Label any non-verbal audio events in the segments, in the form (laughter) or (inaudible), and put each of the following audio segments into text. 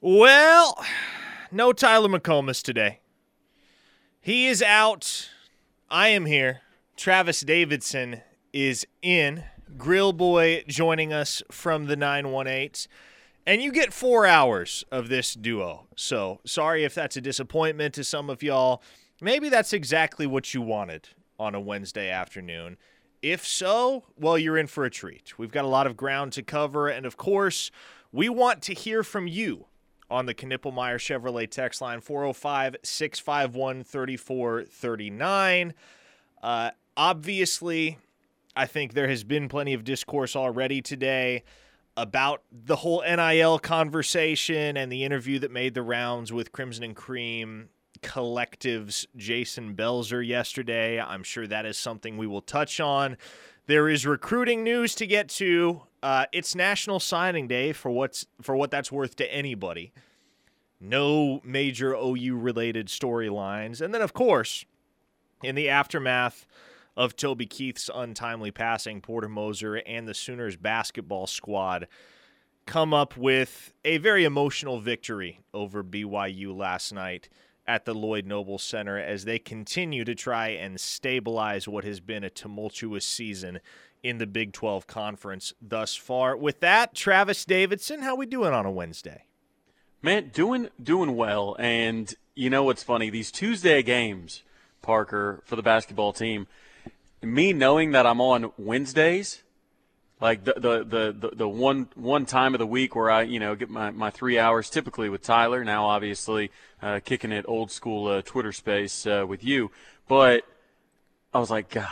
Well, no Tyler McComas today. He is out. I am here. Travis Davidson is in. Grill Boy joining us from the 918. And you get four hours of this duo. So sorry if that's a disappointment to some of y'all. Maybe that's exactly what you wanted on a Wednesday afternoon. If so, well, you're in for a treat. We've got a lot of ground to cover. And of course, we want to hear from you on the Knippelmeyer Chevrolet text line 405 651 3439. Uh, obviously, I think there has been plenty of discourse already today about the whole NIL conversation and the interview that made the rounds with Crimson and Cream Collective's Jason Belzer yesterday. I'm sure that is something we will touch on. There is recruiting news to get to. Uh, it's National Signing Day for what's for what that's worth to anybody. No major OU related storylines, and then of course, in the aftermath of Toby Keith's untimely passing, Porter Moser and the Sooners basketball squad come up with a very emotional victory over BYU last night at the Lloyd Noble Center as they continue to try and stabilize what has been a tumultuous season in the Big 12 conference thus far. With that, Travis Davidson, how we doing on a Wednesday? Man, doing doing well. And you know what's funny? These Tuesday games, Parker, for the basketball team, me knowing that I'm on Wednesdays, like the the the the, one one time of the week where I you know get my, my three hours typically with Tyler. Now obviously uh, kicking it old school uh, Twitter space uh, with you, but I was like, God,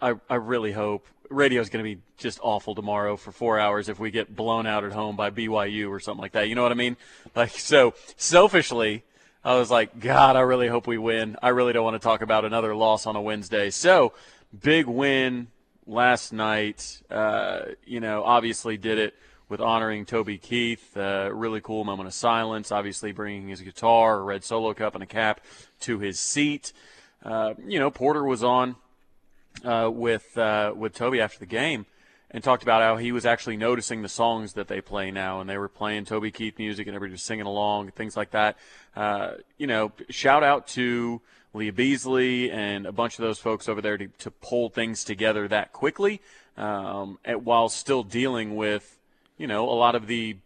I I really hope radio is going to be just awful tomorrow for four hours if we get blown out at home by BYU or something like that. You know what I mean? (laughs) Like, so selfishly, I was like, God, I really hope we win. I really don't want to talk about another loss on a Wednesday. So, big win last night. Uh, you know, obviously did it with honoring Toby Keith. Uh, really cool moment of silence. Obviously, bringing his guitar, a red solo cup, and a cap to his seat. Uh, you know, Porter was on uh, with uh, with Toby after the game and talked about how he was actually noticing the songs that they play now, and they were playing Toby Keith music, and everybody was singing along, things like that. Uh, you know, shout out to Leah Beasley and a bunch of those folks over there to, to pull things together that quickly, um, at, while still dealing with, you know, a lot of the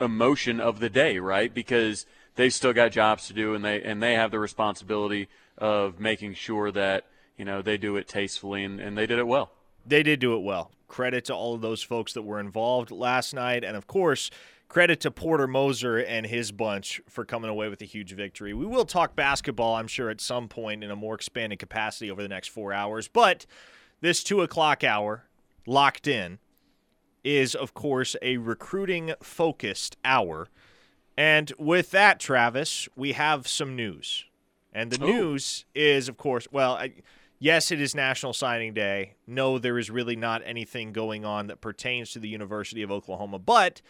emotion of the day, right? Because they still got jobs to do, and they and they have the responsibility of making sure that you know, they do it tastefully, and, and they did it well. They did do it well. Credit to all of those folks that were involved last night. And of course, credit to Porter Moser and his bunch for coming away with a huge victory. We will talk basketball, I'm sure, at some point in a more expanded capacity over the next four hours. But this two o'clock hour, locked in, is, of course, a recruiting focused hour. And with that, Travis, we have some news. And the Ooh. news is, of course, well, I, yes, it is National Signing Day. No, there is really not anything going on that pertains to the University of Oklahoma. But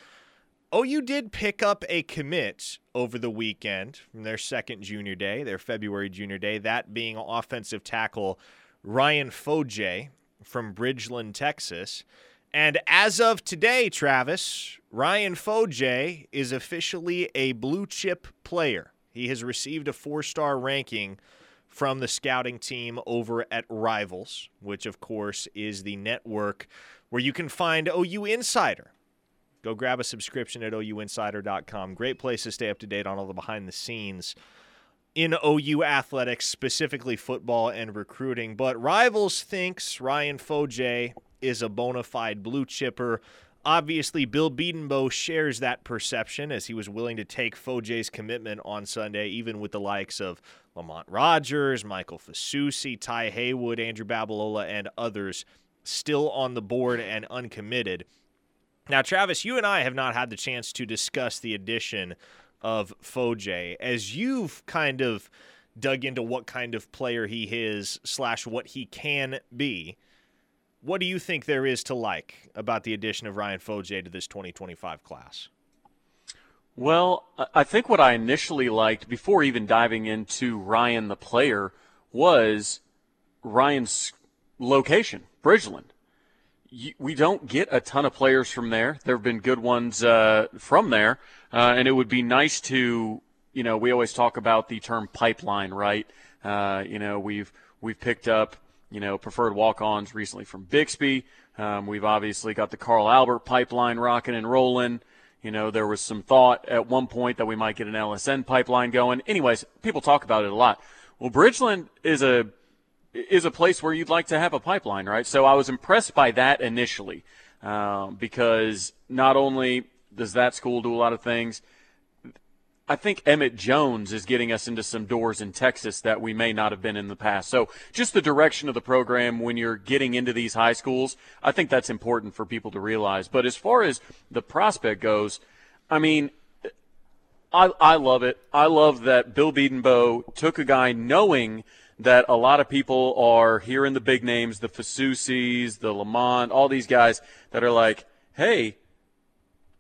Oh, OU did pick up a commit over the weekend from their second junior day, their February junior day, that being offensive tackle Ryan Fodje from Bridgeland, Texas. And as of today, Travis, Ryan Fodje is officially a blue chip player. He has received a four star ranking from the scouting team over at Rivals, which, of course, is the network where you can find OU Insider. Go grab a subscription at ouinsider.com. Great place to stay up to date on all the behind the scenes in OU athletics, specifically football and recruiting. But Rivals thinks Ryan Fodje is a bona fide blue chipper. Obviously, Bill Bedenbaugh shares that perception as he was willing to take Fodje's commitment on Sunday, even with the likes of Lamont Rogers, Michael Fasusi, Ty Haywood, Andrew Babalola, and others still on the board and uncommitted. Now, Travis, you and I have not had the chance to discuss the addition of Fodje. As you've kind of dug into what kind of player he is, slash, what he can be, what do you think there is to like about the addition of Ryan Fodje to this 2025 class? Well, I think what I initially liked before even diving into Ryan the player was Ryan's location, Bridgeland. We don't get a ton of players from there. There have been good ones uh, from there, uh, and it would be nice to, you know, we always talk about the term pipeline, right? Uh, you know, we've we've picked up, you know, preferred walk-ons recently from Bixby. Um, we've obviously got the Carl Albert pipeline rocking and rolling. You know, there was some thought at one point that we might get an LSN pipeline going. Anyways, people talk about it a lot. Well, Bridgeland is a is a place where you'd like to have a pipeline, right? So I was impressed by that initially um, because not only does that school do a lot of things, I think Emmett Jones is getting us into some doors in Texas that we may not have been in the past. So just the direction of the program when you're getting into these high schools, I think that's important for people to realize. But as far as the prospect goes, I mean, I, I love it. I love that Bill Bedenbaugh took a guy knowing that a lot of people are hearing the big names, the Fasusis, the Lamont, all these guys that are like, hey,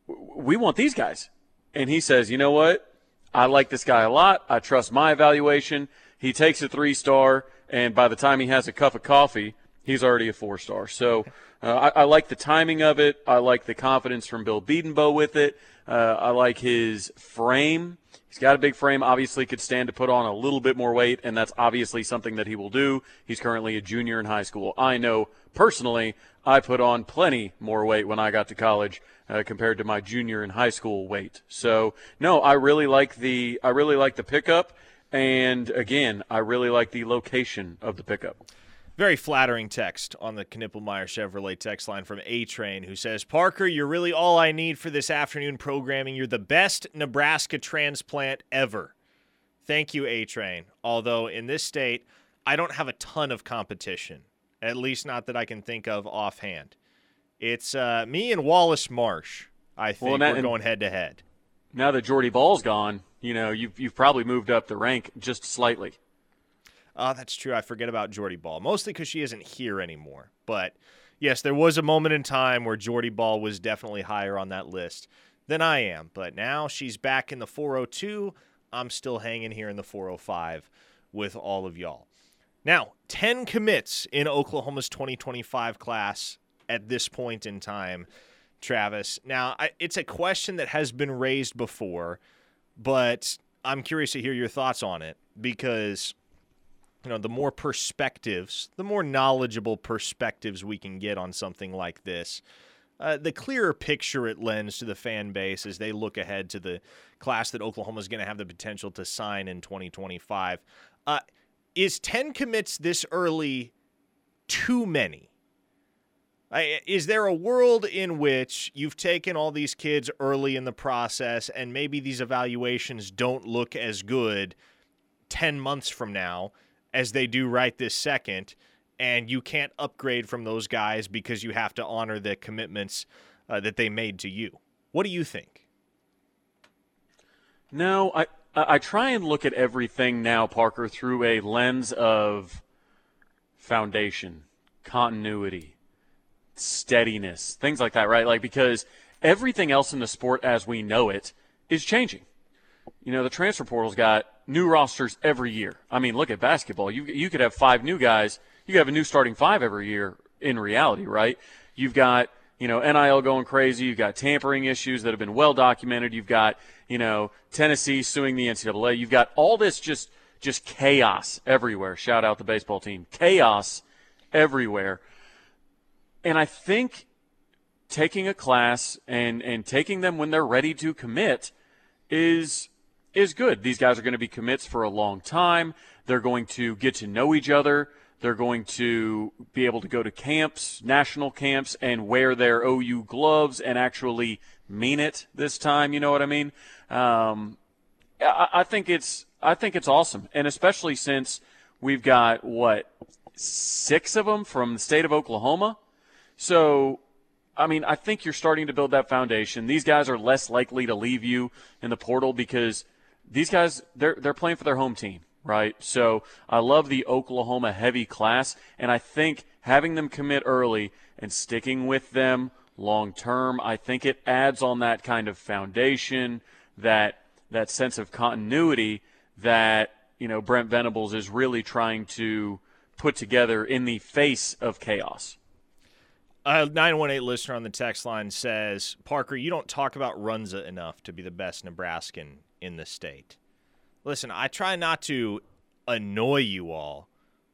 we want these guys. And he says, you know what? I like this guy a lot. I trust my evaluation. He takes a three star, and by the time he has a cup of coffee, he's already a four star. So uh, I, I, like the timing of it. I like the confidence from Bill Bedenbaugh with it. Uh, I like his frame. He's got a big frame. Obviously, could stand to put on a little bit more weight, and that's obviously something that he will do. He's currently a junior in high school. I know personally, I put on plenty more weight when I got to college uh, compared to my junior in high school weight. So no, I really like the I really like the pickup, and again, I really like the location of the pickup. Very flattering text on the Knippelmeyer Chevrolet text line from A Train, who says, Parker, you're really all I need for this afternoon programming. You're the best Nebraska transplant ever. Thank you, A Train. Although in this state, I don't have a ton of competition, at least not that I can think of offhand. It's uh, me and Wallace Marsh. I think well, that, we're going head to head. Now that Jordy Ball's gone, you know you've you've probably moved up the rank just slightly. Oh, that's true. I forget about Jordy Ball, mostly because she isn't here anymore. But yes, there was a moment in time where Jordy Ball was definitely higher on that list than I am. But now she's back in the 402. I'm still hanging here in the 405 with all of y'all. Now, 10 commits in Oklahoma's 2025 class at this point in time, Travis. Now, I, it's a question that has been raised before, but I'm curious to hear your thoughts on it because you know, the more perspectives, the more knowledgeable perspectives we can get on something like this, uh, the clearer picture it lends to the fan base as they look ahead to the class that Oklahoma is going to have the potential to sign in 2025. Uh, is 10 commits this early too many? is there a world in which you've taken all these kids early in the process and maybe these evaluations don't look as good 10 months from now as they do right this second and you can't upgrade from those guys because you have to honor the commitments uh, that they made to you what do you think no i i try and look at everything now parker through a lens of foundation continuity steadiness, things like that, right? Like because everything else in the sport as we know it is changing. You know, the transfer portal's got new rosters every year. I mean, look at basketball. You you could have five new guys. You could have a new starting five every year in reality, right? You've got you know NIL going crazy. You've got tampering issues that have been well documented. You've got you know Tennessee suing the NCAA. You've got all this just just chaos everywhere. Shout out the baseball team. Chaos everywhere. And I think taking a class and, and taking them when they're ready to commit is is good. These guys are going to be commits for a long time. They're going to get to know each other. They're going to be able to go to camps, national camps, and wear their OU gloves and actually mean it this time. You know what I mean? Um, I, I think it's I think it's awesome, and especially since we've got what six of them from the state of Oklahoma. So, I mean, I think you're starting to build that foundation. These guys are less likely to leave you in the portal because these guys they're they're playing for their home team, right? So, I love the Oklahoma heavy class and I think having them commit early and sticking with them long term, I think it adds on that kind of foundation, that that sense of continuity that, you know, Brent Venables is really trying to put together in the face of chaos. A 918 listener on the text line says, Parker, you don't talk about Runza enough to be the best Nebraskan in the state. Listen, I try not to annoy you all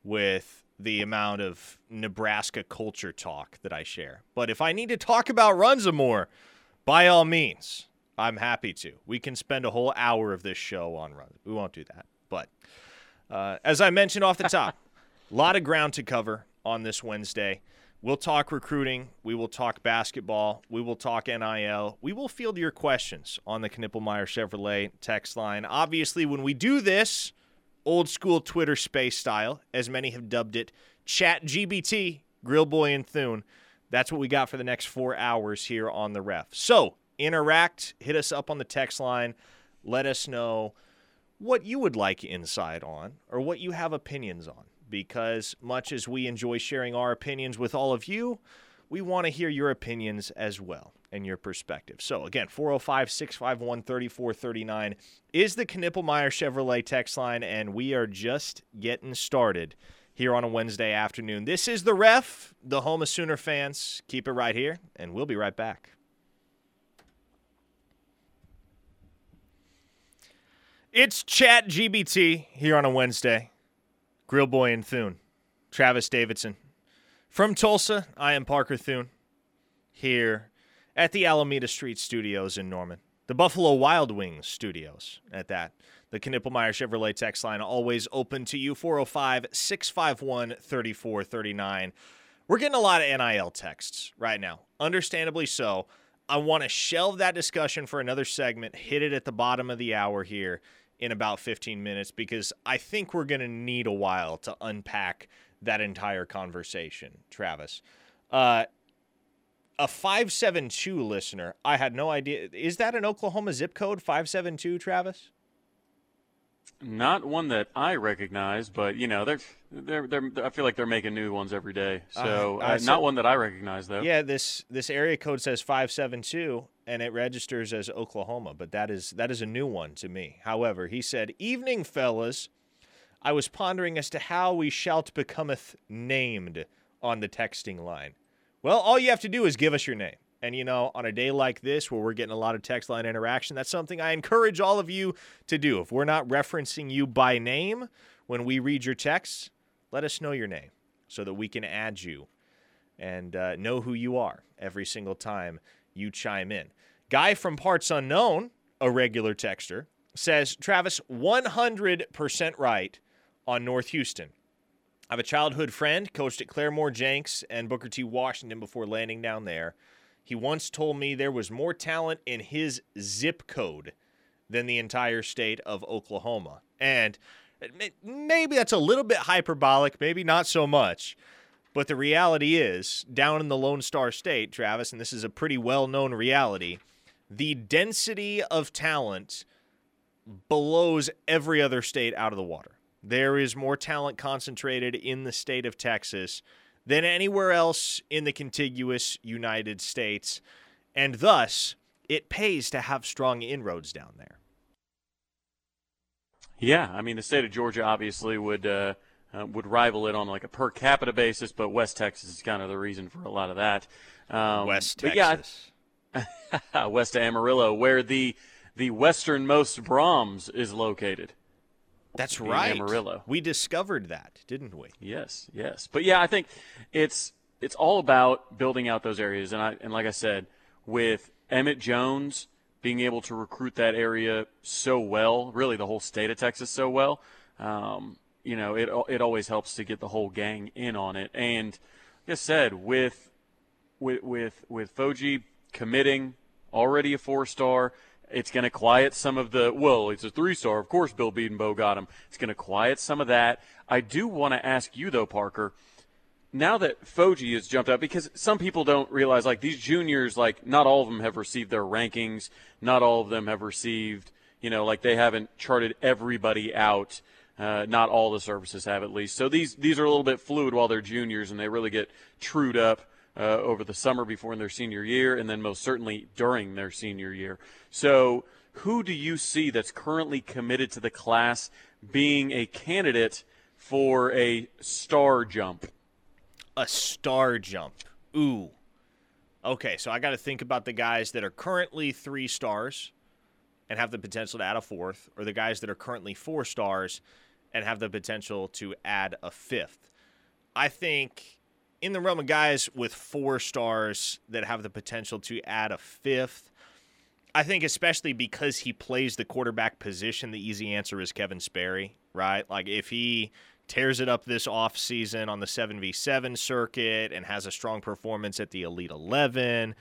with the amount of Nebraska culture talk that I share. But if I need to talk about Runza more, by all means, I'm happy to. We can spend a whole hour of this show on Runza. We won't do that. But uh, as I mentioned off the top, a (laughs) lot of ground to cover on this Wednesday. We'll talk recruiting. We will talk basketball. We will talk NIL. We will field your questions on the Knippelmeyer Chevrolet text line. Obviously, when we do this, old school Twitter space style, as many have dubbed it, Chat GBT, Grill Boy and Thune. That's what we got for the next four hours here on the ref. So interact, hit us up on the text line. Let us know what you would like insight on or what you have opinions on because much as we enjoy sharing our opinions with all of you, we want to hear your opinions as well and your perspective. So, again, 405 651 3439 is the Knippelmeyer Chevrolet text line, and we are just getting started here on a Wednesday afternoon. This is the ref, the home of Sooner fans. Keep it right here, and we'll be right back. It's Chat GBT here on a Wednesday. Grillboy and Thune, Travis Davidson. From Tulsa, I am Parker Thune here at the Alameda Street Studios in Norman. The Buffalo Wild Wings Studios at that. The Knippelmeyer Chevrolet text line always open to you 405 651 3439. We're getting a lot of NIL texts right now, understandably so. I want to shelve that discussion for another segment, hit it at the bottom of the hour here in about 15 minutes because I think we're going to need a while to unpack that entire conversation, Travis. Uh, a 572 listener, I had no idea. Is that an Oklahoma zip code, 572, Travis? Not one that I recognize, but you know, they're they're they're. I feel like they're making new ones every day. So, uh, uh, so not one that I recognize though. Yeah, this this area code says five seven two, and it registers as Oklahoma, but that is that is a new one to me. However, he said, "Evening, fellas. I was pondering as to how we shalt becometh named on the texting line. Well, all you have to do is give us your name." And, you know, on a day like this where we're getting a lot of text line interaction, that's something I encourage all of you to do. If we're not referencing you by name when we read your texts, let us know your name so that we can add you and uh, know who you are every single time you chime in. Guy from Parts Unknown, a regular texter, says Travis, 100% right on North Houston. I have a childhood friend, coached at Claremore Jenks and Booker T. Washington before landing down there. He once told me there was more talent in his zip code than the entire state of Oklahoma. And eh, maybe that's a little bit hyperbolic, maybe not so much. But the reality is, down in the Lone Star State, Travis, and this is a pretty well known reality, the density of talent blows every other state out of the water. There is more talent concentrated in the state of Texas than anywhere else in the contiguous United States, and thus it pays to have strong inroads down there. Yeah, I mean the state of Georgia obviously would uh, uh, would rival it on like a per capita basis, but West Texas is kind of the reason for a lot of that. Um, West Texas, yeah, (laughs) West Amarillo, where the the westernmost Braum's is located. That's right. Amarillo. We discovered that, didn't we? Yes, yes. But yeah, I think it's it's all about building out those areas, and I and like I said, with Emmett Jones being able to recruit that area so well, really the whole state of Texas so well, um, you know, it it always helps to get the whole gang in on it. And like I said, with with with with Foji committing already a four star it's going to quiet some of the, well, it's a three star. Of course, Bill Bedenbaugh got him. It's going to quiet some of that. I do want to ask you, though, Parker, now that Foji has jumped up, because some people don't realize, like, these juniors, like, not all of them have received their rankings. Not all of them have received, you know, like, they haven't charted everybody out. Uh, not all the services have, at least. So these, these are a little bit fluid while they're juniors, and they really get trued up uh, over the summer before in their senior year, and then most certainly during their senior year. So, who do you see that's currently committed to the class being a candidate for a star jump? A star jump. Ooh, Okay, so I got to think about the guys that are currently three stars and have the potential to add a fourth, or the guys that are currently four stars and have the potential to add a fifth. I think in the realm of guys with four stars that have the potential to add a fifth, I think especially because he plays the quarterback position, the easy answer is Kevin Sperry, right? Like if he tears it up this offseason on the 7v7 circuit and has a strong performance at the Elite 11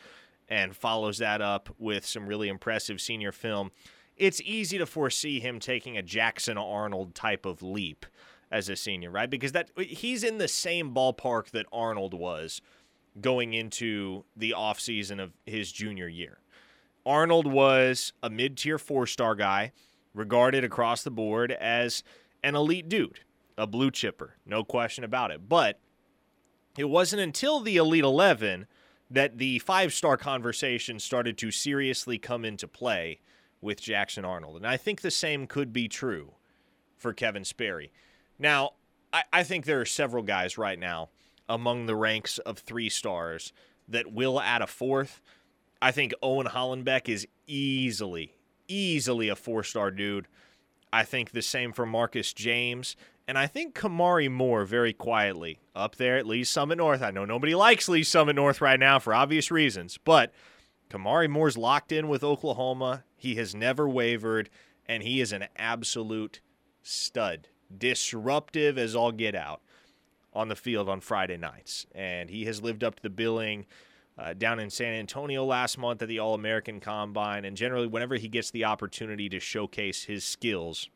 and follows that up with some really impressive senior film, it's easy to foresee him taking a Jackson Arnold type of leap as a senior, right? Because that he's in the same ballpark that Arnold was going into the offseason of his junior year. Arnold was a mid-tier four-star guy, regarded across the board as an elite dude, a blue chipper, no question about it. But it wasn't until the Elite 11 that the five-star conversation started to seriously come into play with Jackson Arnold. And I think the same could be true for Kevin Sperry. Now, I, I think there are several guys right now among the ranks of three stars that will add a fourth. I think Owen Hollenbeck is easily, easily a four star dude. I think the same for Marcus James. And I think Kamari Moore, very quietly, up there at Lee Summit North. I know nobody likes Lee Summit North right now for obvious reasons, but Kamari Moore's locked in with Oklahoma. He has never wavered, and he is an absolute stud disruptive as all get out on the field on Friday nights. And he has lived up to the billing uh, down in San Antonio last month at the All American Combine. And generally, whenever he gets the opportunity to showcase his skills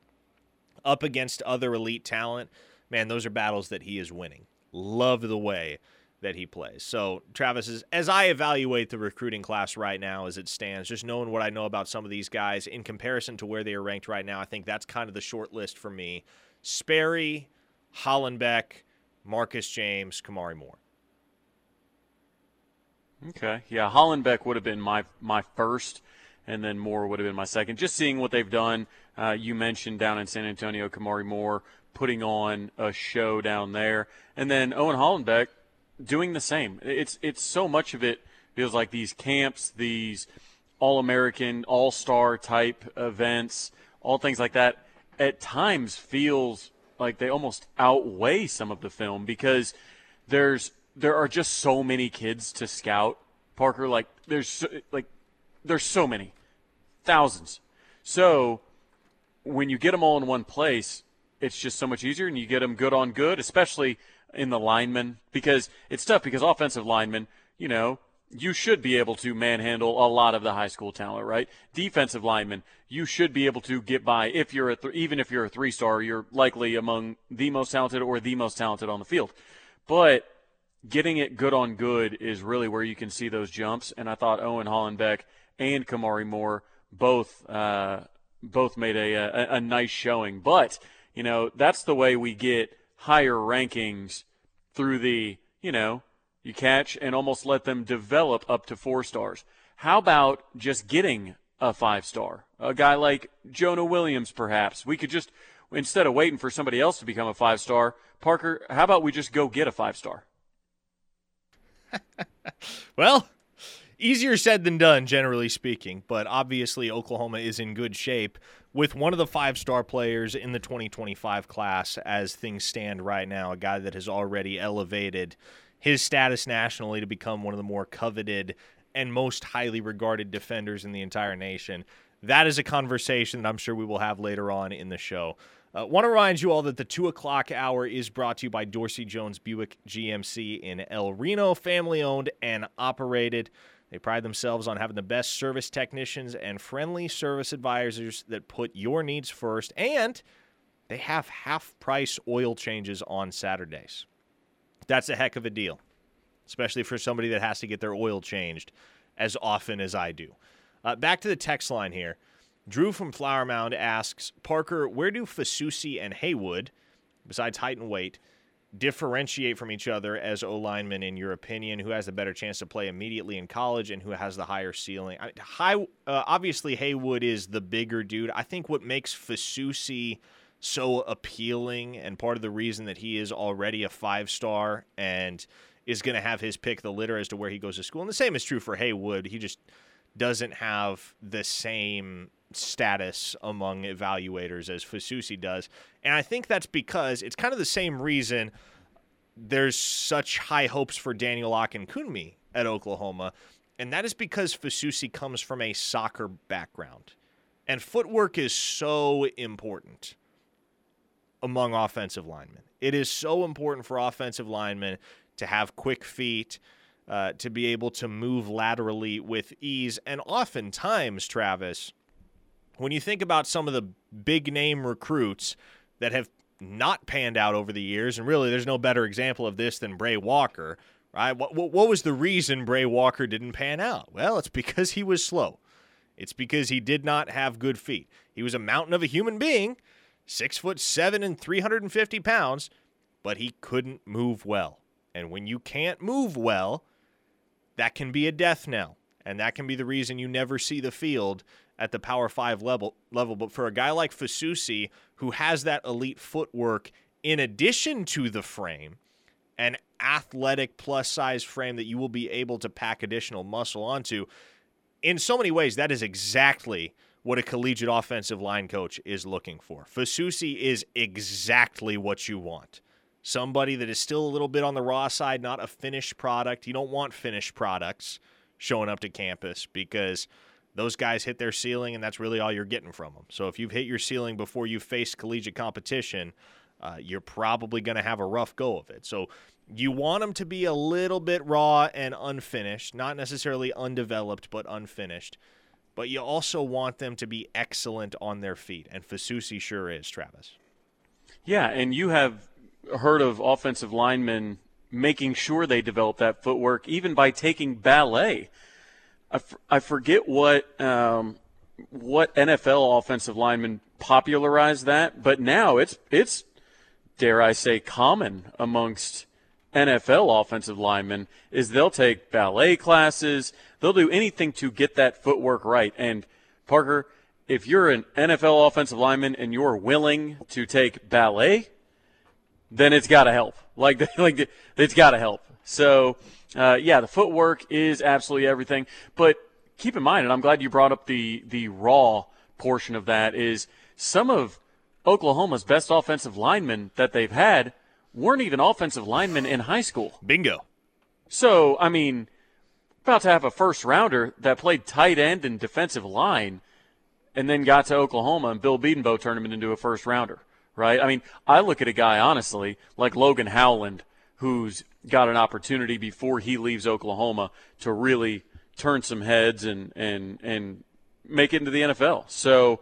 up against other elite talent, man, those are battles that he is winning. Love the way that he plays. So, Travis, is, as I evaluate the recruiting class right now as it stands, just knowing what I know about some of these guys in comparison to where they are ranked right now, I think that's kind of the short list for me Sperry, Hollenbeck, Marcus James, Kamari Moore. Okay, yeah, Hollenbeck would have been my my first, and then Moore would have been my second. Just seeing what they've done. Uh, you mentioned down in San Antonio, Kamari Moore putting on a show down there, and then Owen Hollenbeck doing the same. It's it's so much of it feels like these camps, these all American, all star type events, all things like that at times feels like they almost outweigh some of the film because there's there are just so many kids to scout. Parker, like there's like there's so many, thousands. So when you get them all in one place, it's just so much easier, and you get them good on good, especially in the linemen because it's tough because offensive linemen, you know, you should be able to manhandle a lot of the high school talent, right? Defensive linemen, you should be able to get by if you're a th- even if you're a three star, you're likely among the most talented or the most talented on the field. But getting it good on good is really where you can see those jumps. And I thought Owen Hollenbeck and Kamari Moore both uh, both made a, a a nice showing. But you know that's the way we get higher rankings through the you know you catch and almost let them develop up to four stars. How about just getting a five star? A guy like Jonah Williams, perhaps. We could just, instead of waiting for somebody else to become a five star, Parker, how about we just go get a five star? (laughs) well, easier said than done, generally speaking, but obviously Oklahoma is in good shape with one of the five star players in the 2025 class as things stand right now, a guy that has already elevated his status nationally to become one of the more coveted and most highly regarded defenders in the entire nation. That is a conversation that I'm sure we will have later on in the show. Uh, Want to remind you all that the two o'clock hour is brought to you by Dorsey Jones Buick GMC in El Reno, family owned and operated. They pride themselves on having the best service technicians and friendly service advisors that put your needs first, and they have half price oil changes on Saturdays. That's a heck of a deal, especially for somebody that has to get their oil changed as often as I do. Uh, back to the text line here. Drew from Flower Mound asks Parker, where do Fasusi and Haywood, besides height and weight, differentiate from each other as O linemen in your opinion? Who has the better chance to play immediately in college and who has the higher ceiling? I, high, uh, obviously, Haywood is the bigger dude. I think what makes Fasusi so appealing and part of the reason that he is already a five star and is going to have his pick the litter as to where he goes to school. And the same is true for Haywood. He just doesn't have the same status among evaluators as Fasusi does. And I think that's because it's kind of the same reason there's such high hopes for Daniel Akinkunmi at Oklahoma. And that is because Fasusi comes from a soccer background. And footwork is so important among offensive linemen. It is so important for offensive linemen to have quick feet, uh, to be able to move laterally with ease. And oftentimes, Travis, when you think about some of the big name recruits that have not panned out over the years, and really there's no better example of this than Bray Walker, right? What, what was the reason Bray Walker didn't pan out? Well, it's because he was slow. It's because he did not have good feet. He was a mountain of a human being, six foot seven and 350 pounds, but he couldn't move well. And when you can't move well, that can be a death knell. And that can be the reason you never see the field at the Power Five level. Level, but for a guy like Fasusi, who has that elite footwork in addition to the frame, an athletic plus size frame that you will be able to pack additional muscle onto, in so many ways, that is exactly what a collegiate offensive line coach is looking for. Fasusi is exactly what you want. Somebody that is still a little bit on the raw side, not a finished product. You don't want finished products showing up to campus because those guys hit their ceiling, and that's really all you're getting from them. So if you've hit your ceiling before you face collegiate competition, uh, you're probably going to have a rough go of it. So you want them to be a little bit raw and unfinished, not necessarily undeveloped, but unfinished. But you also want them to be excellent on their feet, and Fasusi sure is, Travis. Yeah, and you have heard of offensive linemen making sure they develop that footwork, even by taking ballet. I, f- I forget what um, what NFL offensive lineman popularized that, but now it's it's dare I say common amongst NFL offensive linemen is they'll take ballet classes, they'll do anything to get that footwork right. And Parker, if you're an NFL offensive lineman and you're willing to take ballet, then it's got to help. Like (laughs) like it's got to help. So uh, yeah, the footwork is absolutely everything. But keep in mind, and I'm glad you brought up the the raw portion of that is some of Oklahoma's best offensive linemen that they've had weren't even offensive linemen in high school. Bingo. So, I mean, about to have a first rounder that played tight end and defensive line and then got to Oklahoma and Bill Bedenbaugh turned him into a first rounder, right? I mean, I look at a guy, honestly, like Logan Howland, who's got an opportunity before he leaves Oklahoma to really turn some heads and and and make it into the NFL. So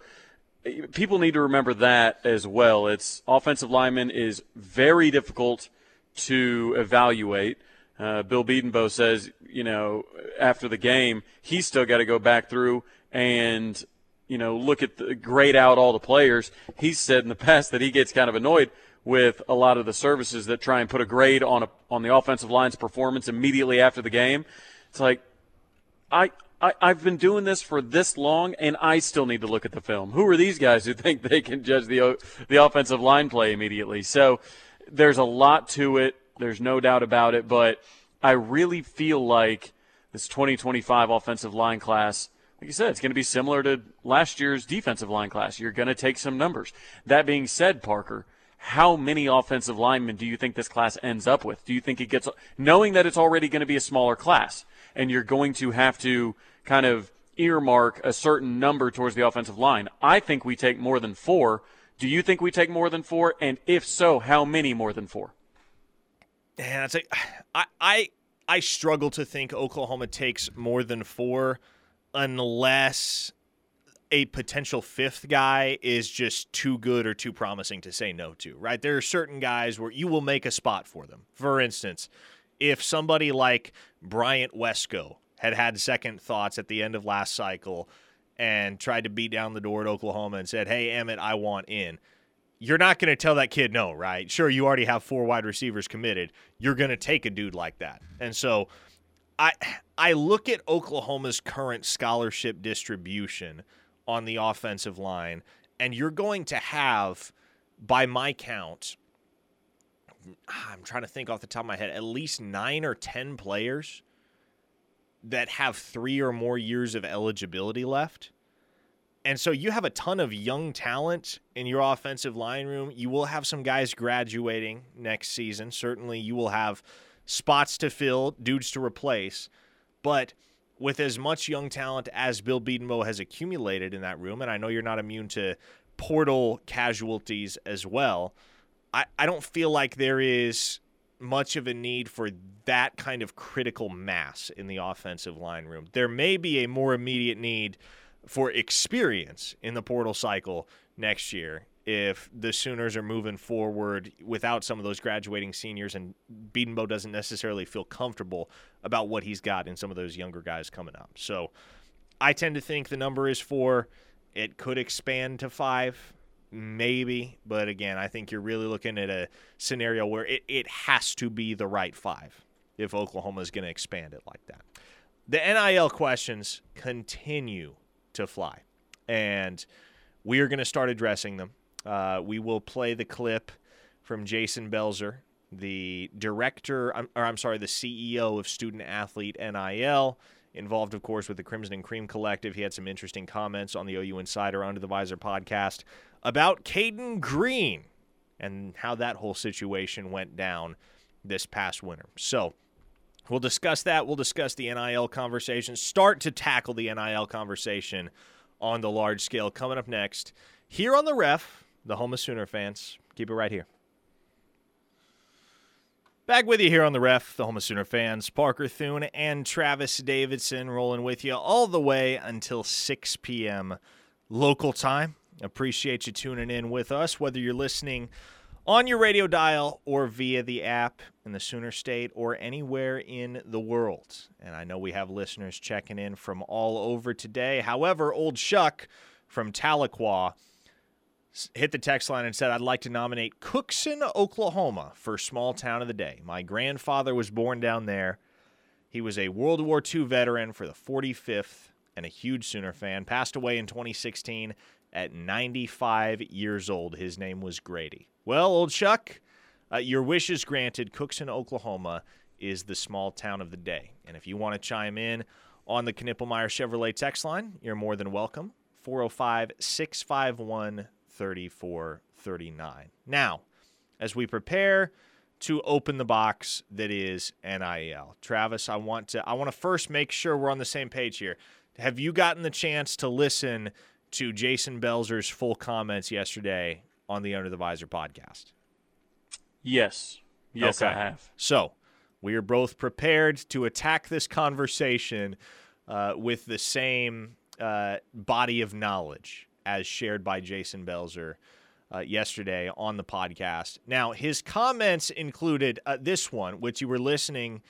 people need to remember that as well. It's offensive lineman is very difficult to evaluate. Uh, Bill Bedenbaugh says, you know, after the game, he's still got to go back through and you know look at the grade out all the players. He's said in the (laughs) past that he gets kind of annoyed with a lot of the services that try and put a grade on a on the offensive line's performance immediately after the game. It's like I, I I've been doing this for this long, and I still need to look at the film. Who are these guys who (laughs) think they can judge the the offensive line play immediately? So there's a lot to it. There's no doubt about it, but I really feel like this 2025 offensive line class like you said, it's going to be similar to last year's defensive line class. You're going to take some numbers. That being said, Parker, how many offensive linemen do you think this class ends up with? Do you think it gets, knowing that it's already going to be a smaller class and you're going to have to kind of earmark a certain number towards the offensive line? I think we take more than four. Do you think we take more than four? And if so, how many more than four? Yeah, that's I, I, I struggle to think Oklahoma takes more than four unless a potential fifth guy is just too good or too promising to say no to, right? There are certain guys where you will make a spot for them. For instance, if somebody like Bryant Wesco had had second thoughts at the end of last cycle and tried to beat down the door at Oklahoma and said, Hey, Emmett, I want in. You're not going to tell that kid no, right? Sure, you already have four wide receivers committed. You're going to take a dude like that. And so I I look at Oklahoma's current scholarship distribution on the offensive line, and you're going to have, by my count, ah, I'm trying to think off the top of my head, at least nine or 10 players that have three or more years of eligibility left. And so you have a ton of young talent in your offensive line room. You will have some guys graduating next season. Certainly, you will have spots to fill, dudes to replace. But with as much young talent as Bill Bedenbaugh has accumulated in that room, and I know you're not immune to portal casualties as well, I, I don't feel like there is much of a need for that kind of critical mass in the offensive line room. There may be a more immediate need for experience in the portal cycle next year if the Sooners are moving forward without some of those graduating seniors and Bedenbaugh doesn't necessarily feel comfortable about what he's got in some of those younger guys coming up. So I tend to think the number is four. It could expand to five, maybe. But again, I think you're really looking at a scenario where it, it has to be the right five if Oklahoma is going to expand it like that. The NIL questions continue to fly. And we are going to start addressing them. Uh, we will play the clip from Jason Belzer, the director, or I'm sorry, the CEO of Student Athlete NIL, involved, of course, with the Crimson and Cream Collective. He had some interesting comments on the OU Insider Under the Visor podcast about Cayden Green and how that whole situation went down this past winter. So, We'll discuss that. We'll discuss the NIL conversation, start to tackle the NIL conversation on the large scale coming up next here on the ref, the home of Sooner fans. Keep it right here. Back with you here on the ref, the home of Sooner fans. Parker Thune and Travis Davidson rolling with you all the way until 6 p.m. local time. Appreciate you tuning in with us, whether you're listening on your radio dial or via the app in the Sooner State or anywhere in the world. And I know we have listeners checking in from all over today. However, Old Shuck from Tahlequah hit the text line and said, I'd like to nominate Cookson, Oklahoma for Small Town of the Day. My grandfather was born down there. He was a World War II veteran for the 45th and a huge Sooner fan. Passed away in 2016 at 95 years old. His name was Grady. Well, old Chuck, uh, your wish is granted. Cookson, Oklahoma is the small town of the day. And if you want to chime in on the Knippelmeyer Chevrolet text line, you're more than welcome. 405 651 3439. Now, as we prepare to open the box that is NIL, Travis, I want to I want to first make sure we're on the same page here. Have you gotten the chance to listen to Jason Belzer's full comments yesterday on the Under the Visor podcast? Yes. Yes, okay. I have. So we are both prepared to attack this conversation uh, with the same uh, body of knowledge as shared by Jason Belzer uh, yesterday on the podcast. Now, his comments included uh, this one, which you were listening.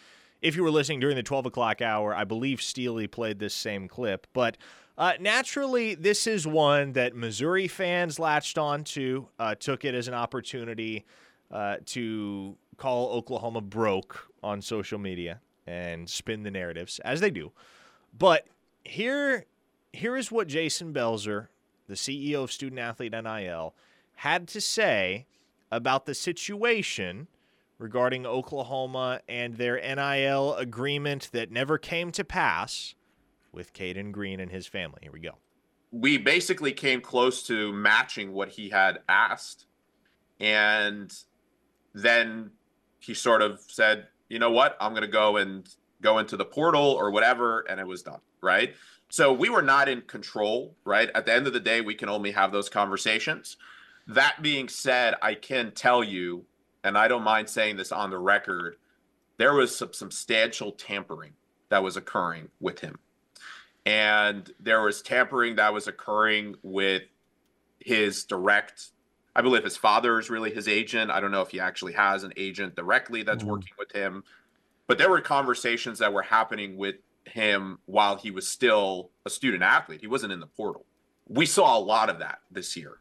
If you were listening during the 12 o'clock hour, I believe Steely played this same clip. But uh, naturally, this is one that Missouri fans latched on to, uh, took it as an opportunity uh, to call Oklahoma broke on social media and spin the narratives, as they do. But here, here is what Jason Belzer, the CEO of Student Athlete NIL, had to say about the situation regarding Oklahoma and their NIL agreement that never came to pass with Cayden Green and his family. Here we go. We basically came close to matching what he had asked. And then he sort of said, you know what? I'm going to go and go into the portal or whatever. And it was done. Right. So we were not in control. Right. At the end of the day, we can only have those conversations. That being said, I can tell you, and I don't mind saying this on the record, there was some substantial tampering that was occurring with him and there was tampering that was occurring with his direct i believe his father is really his agent i don't know if he actually has an agent directly that's mm-hmm. working with him but there were conversations that were happening with him while he was still a student athlete he wasn't in the portal we saw a lot of that this year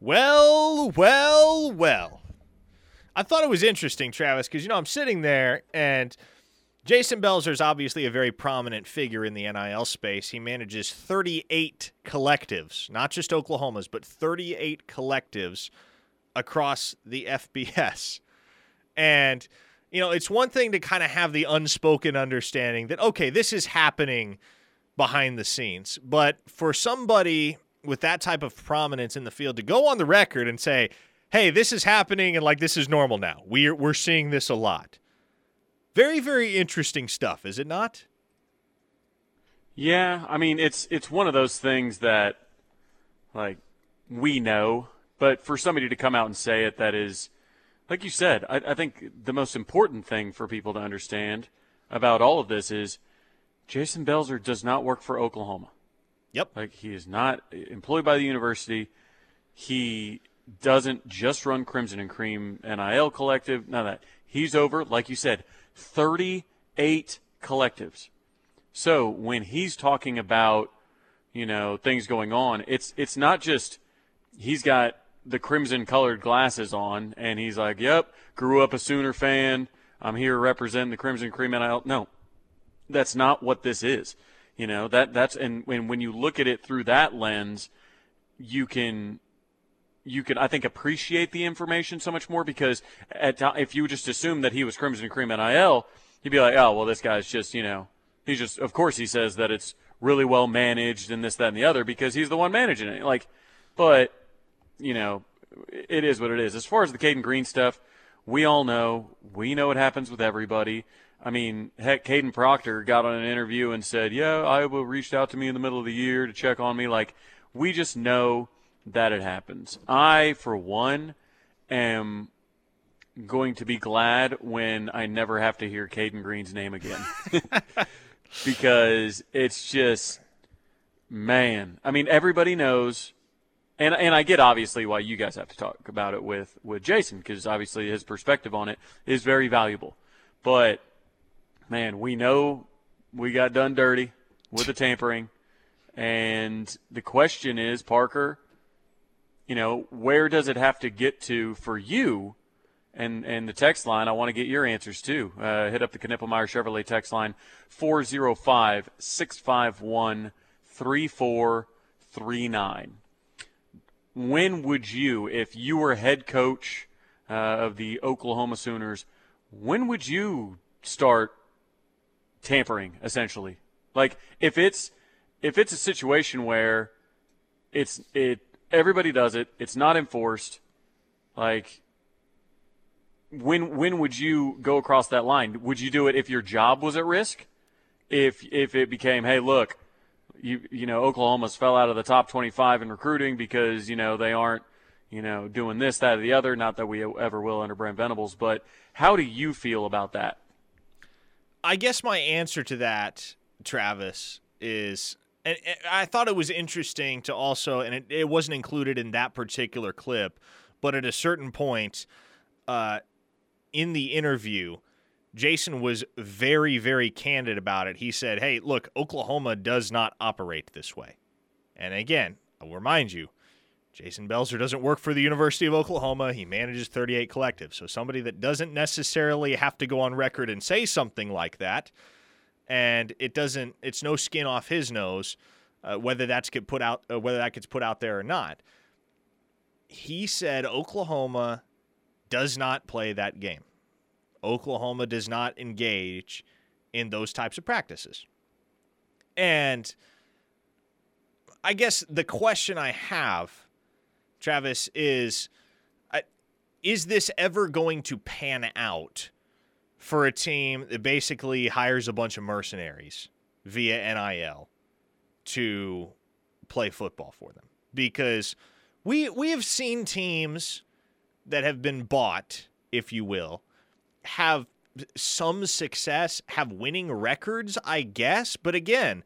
well well well i thought it was interesting travis because you know i'm sitting there and Jason Belzer is obviously a very prominent figure in the NIL space. He manages 38 collectives, not just Oklahoma's, but 38 collectives across the FBS. And you know, it's one thing to kind of have the unspoken understanding that okay, this is happening behind the scenes, but for somebody with that type of prominence in the field to go on the record and say, "Hey, this is happening and like this is normal now. We're we're seeing this a lot." Very very interesting stuff, is it not? Yeah, I mean it's it's one of those things that like we know, but for somebody to come out and say it that is like you said, I, I think the most important thing for people to understand about all of this is Jason Belzer does not work for Oklahoma. Yep. Like he is not employed by the university. He doesn't just run Crimson and Cream NIL collective. None of that. He's over, like you said, 38 collectives. So when he's talking about, you know, things going on, it's it's not just he's got the crimson colored glasses on and he's like, "Yep, grew up a Sooner fan. I'm here representing the Crimson Cream NIL." No. That's not what this is. You know, that that's and when when you look at it through that lens, you can you can I think appreciate the information so much more because at if you just assume that he was Crimson Cream NIL, you'd be like, oh well, this guy's just you know he's just of course he says that it's really well managed and this that and the other because he's the one managing it. Like, but you know, it is what it is. As far as the Cayden Green stuff, we all know we know what happens with everybody. I mean, heck, Kadyn Proctor got on an interview and said, "Yeah, Iowa reached out to me in the middle of the year to check on me." Like, we just know that it happens. I, for one, am going to be glad when I never have to hear Cayden Green's name again. (laughs) because it's just man. I mean, everybody knows and and I get obviously why you guys have to talk about it with with Jason because obviously his perspective on it is very valuable. But man, we know we got done dirty with the tampering, and the question is, Parker, you know, where does it have to get to for you? And and the text line, I want to get your answers too. Uh, hit up the Knippelmeyer Chevrolet text line 405 651 3439. When would you, if you were head coach uh, of the Oklahoma Sooners, when would you start tampering essentially? Like if it's if it's a situation where it's it everybody does it, it's not enforced, like when when would you go across that line? Would you do it if your job was at risk? If if it became, hey, look, you you know Oklahoma's fell out of the top 25 in recruiting because you know they aren't you know doing this that or the other. Not that we ever will under Brent Venables, but how do you feel about that? I guess my answer to that, Travis, is and I thought it was interesting to also, and it, it wasn't included in that particular clip, but at a certain point uh, in the interview, Jason was very, very candid about it. He said, Hey, look, Oklahoma does not operate this way. And again, I'll remind you, Jason Belzer doesn't work for the University of Oklahoma. He manages 38 collectives. So somebody that doesn't necessarily have to go on record and say something like that, and it doesn't, it's no skin off his nose, uh, whether that's get put out, uh, whether that gets put out there or not. He said Oklahoma does not play that game. Oklahoma does not engage in those types of practices. And I guess the question I have, Travis, is uh, is this ever going to pan out for a team that basically hires a bunch of mercenaries via NIL to play football for them? Because we we have seen teams that have been bought, if you will, have some success, have winning records, I guess. But again,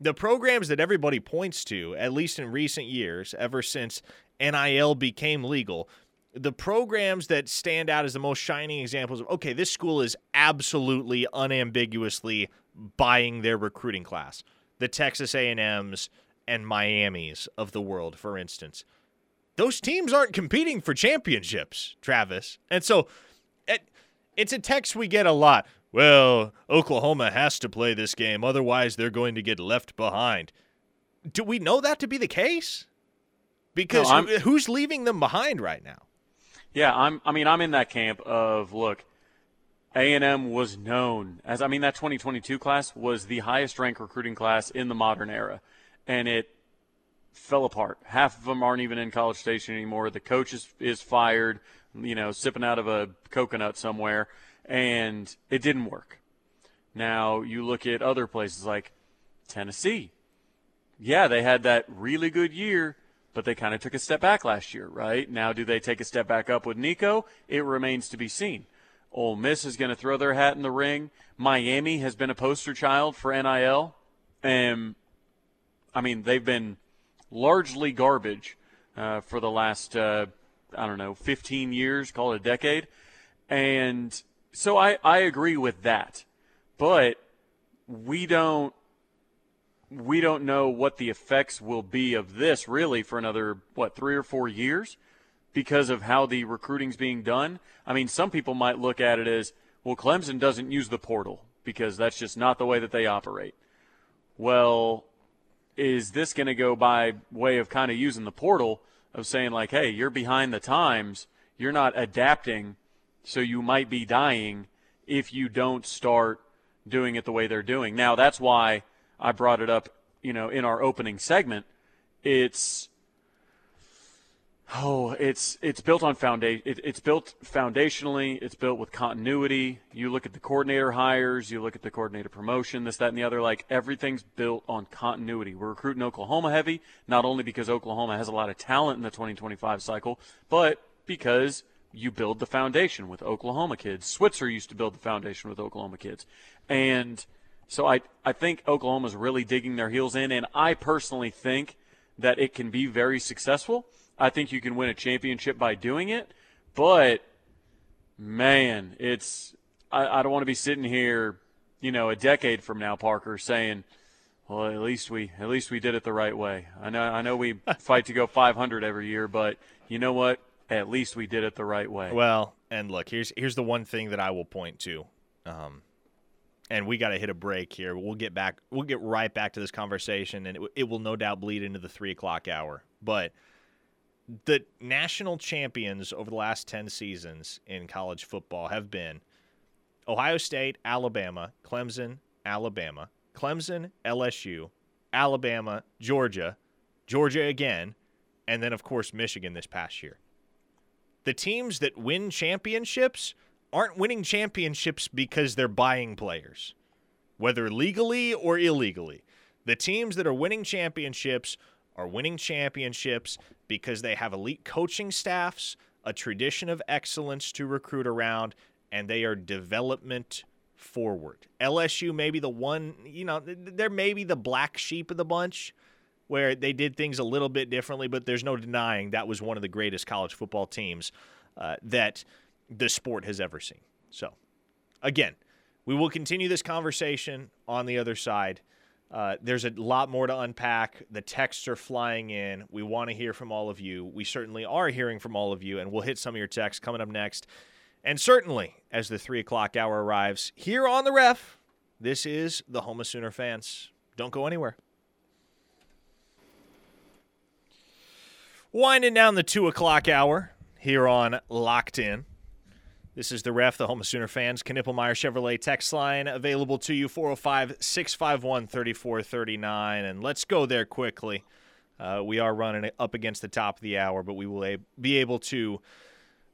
the programs that everybody points to, at least in recent years, ever since NIL became legal, the programs that stand out as the most shining examples of okay, this school is absolutely unambiguously buying their recruiting class. The Texas A&Ms and Miami's of the world, for instance. Those teams aren't competing for championships, Travis. And so it's a text we get a lot. Well, Oklahoma has to play this game, otherwise, they're going to get left behind. Do we know that to be the case? Because no, who's leaving them behind right now? Yeah, I'm. I mean, I'm in that camp of look. A&M was known as I mean that 2022 class was the highest ranked recruiting class in the modern era and it fell apart. Half of them aren't even in College Station anymore. The coach is, is fired, you know, sipping out of a coconut somewhere and it didn't work. Now, you look at other places like Tennessee. Yeah, they had that really good year, but they kind of took a step back last year, right? Now, do they take a step back up with Nico? It remains to be seen. Ole Miss is going to throw their hat in the ring. Miami has been a poster child for NIL. And, I mean, they've been largely garbage uh, for the last, uh, I don't know, 15 years, call it a decade. And so I, I agree with that. But we don't we don't know what the effects will be of this really for another what three or four years because of how the recruiting's being done. I mean, some people might look at it as, well, Clemson doesn't use the portal because that's just not the way that they operate. Well, is this going to go by way of kind of using the portal of saying like, hey, you're behind the times, you're not adapting, so you might be dying if you don't start doing it the way they're doing. Now, that's why I brought it up, you know, in our opening segment. It's Oh, it's it's built on foundation. It, it's built foundationally. It's built with continuity. You look at the coordinator hires. You look at the coordinator promotion. This, that, and the other. Like everything's built on continuity. We're recruiting Oklahoma heavy, not only because Oklahoma has a lot of talent in the 2025 cycle, but because you build the foundation with Oklahoma kids. Switzer used to build the foundation with Oklahoma kids, and so I I think Oklahoma's really digging their heels in, and I personally think that it can be very successful I think you can win a championship by doing it. But man, it's I, I don't want to be sitting here, you know, a decade from now, Parker, saying, "Well, at least we at least we did it the right way." I know I know we (laughs) fight to go 500 every year, but you know what? At least we did it the right way. Well, and look, here's here's the one thing that I will point to. Um, and we got to hit a break here. We'll get back. We'll get right back to this conversation, and it, it will no doubt bleed into the three o'clock hour. But the national champions over the last 10 seasons in college football have been Ohio State, Alabama, Clemson, Alabama, Clemson, LSU, Alabama, Georgia, Georgia again, and then, of course, Michigan this past year. The teams that win championships aren't winning championships because they're buying players, whether legally or illegally. The teams that are winning championships are winning championships because they have elite coaching staffs, a tradition of excellence to recruit around, and they are development forward. LSU may be the one, you know, they're maybe the black sheep of the bunch where they did things a little bit differently, but there's no denying that was one of the greatest college football teams uh, that the sport has ever seen. So, again, we will continue this conversation on the other side. Uh, there's a lot more to unpack. The texts are flying in. We want to hear from all of you. We certainly are hearing from all of you, and we'll hit some of your texts coming up next. And certainly, as the three o'clock hour arrives here on the ref, this is the Home of Sooner fans. Don't go anywhere. Winding down the two o'clock hour here on Locked In. This is the ref, the home of Sooner fans. Knippelmeyer Chevrolet text line available to you 405 651 3439. And let's go there quickly. Uh, we are running up against the top of the hour, but we will a- be able to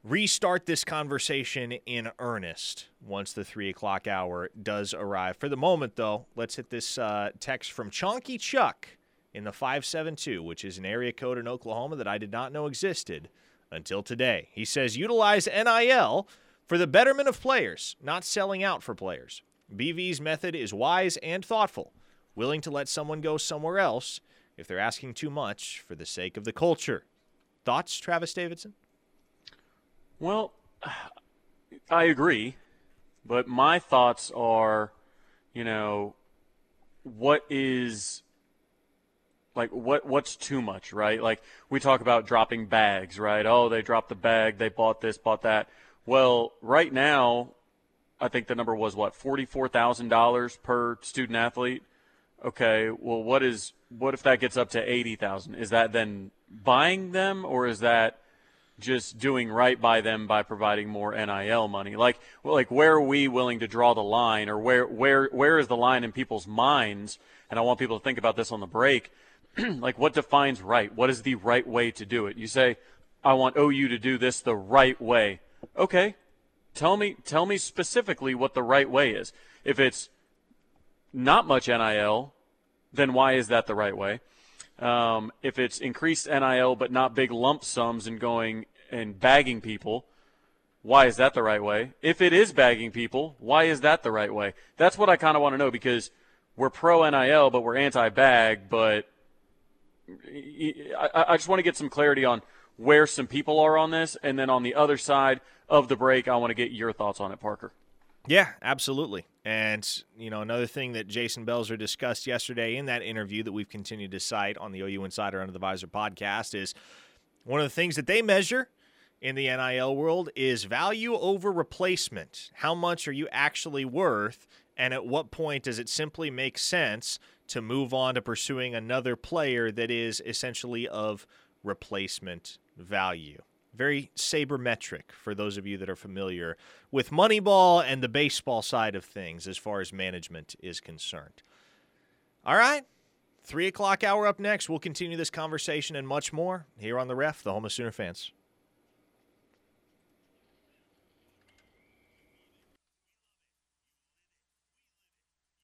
restart this conversation in earnest once the three o'clock hour does arrive. For the moment, though, let's hit this uh, text from Chonky Chuck in the 572, which is an area code in Oklahoma that I did not know existed until today. He says, utilize NIL for the betterment of players, not selling out for players. BV's method is wise and thoughtful, willing to let someone go somewhere else if they're asking too much for the sake of the culture. Thoughts, Travis Davidson? Well, I agree, but my thoughts are, you know, what is like what what's too much, right? Like we talk about dropping bags, right? Oh, they dropped the bag, they bought this, bought that. Well, right now, I think the number was what forty-four thousand dollars per student athlete. Okay, well, what is what if that gets up to eighty thousand? Is that then buying them, or is that just doing right by them by providing more NIL money. Like like where are we willing to draw the line or where where where is the line in people's minds? And I want people to think about this on the break. (clears throat) like what defines right? What is the right way to do it? You say I want OU to do this the right way. Okay. Tell me tell me specifically what the right way is. If it's not much NIL, then why is that the right way? Um, if it's increased NIL but not big lump sums and going and bagging people, why is that the right way? If it is bagging people, why is that the right way? That's what I kind of want to know because we're pro NIL, but we're anti bag. But I, I just want to get some clarity on where some people are on this. And then on the other side of the break, I want to get your thoughts on it, Parker. Yeah, absolutely. And, you know, another thing that Jason Belzer discussed yesterday in that interview that we've continued to cite on the OU Insider Under the Visor podcast is one of the things that they measure in the NIL world is value over replacement. How much are you actually worth? And at what point does it simply make sense to move on to pursuing another player that is essentially of replacement value? Very sabermetric for those of you that are familiar with Moneyball and the baseball side of things as far as management is concerned. All right. Three o'clock hour up next. We'll continue this conversation and much more here on the ref, the home of Sooner fans.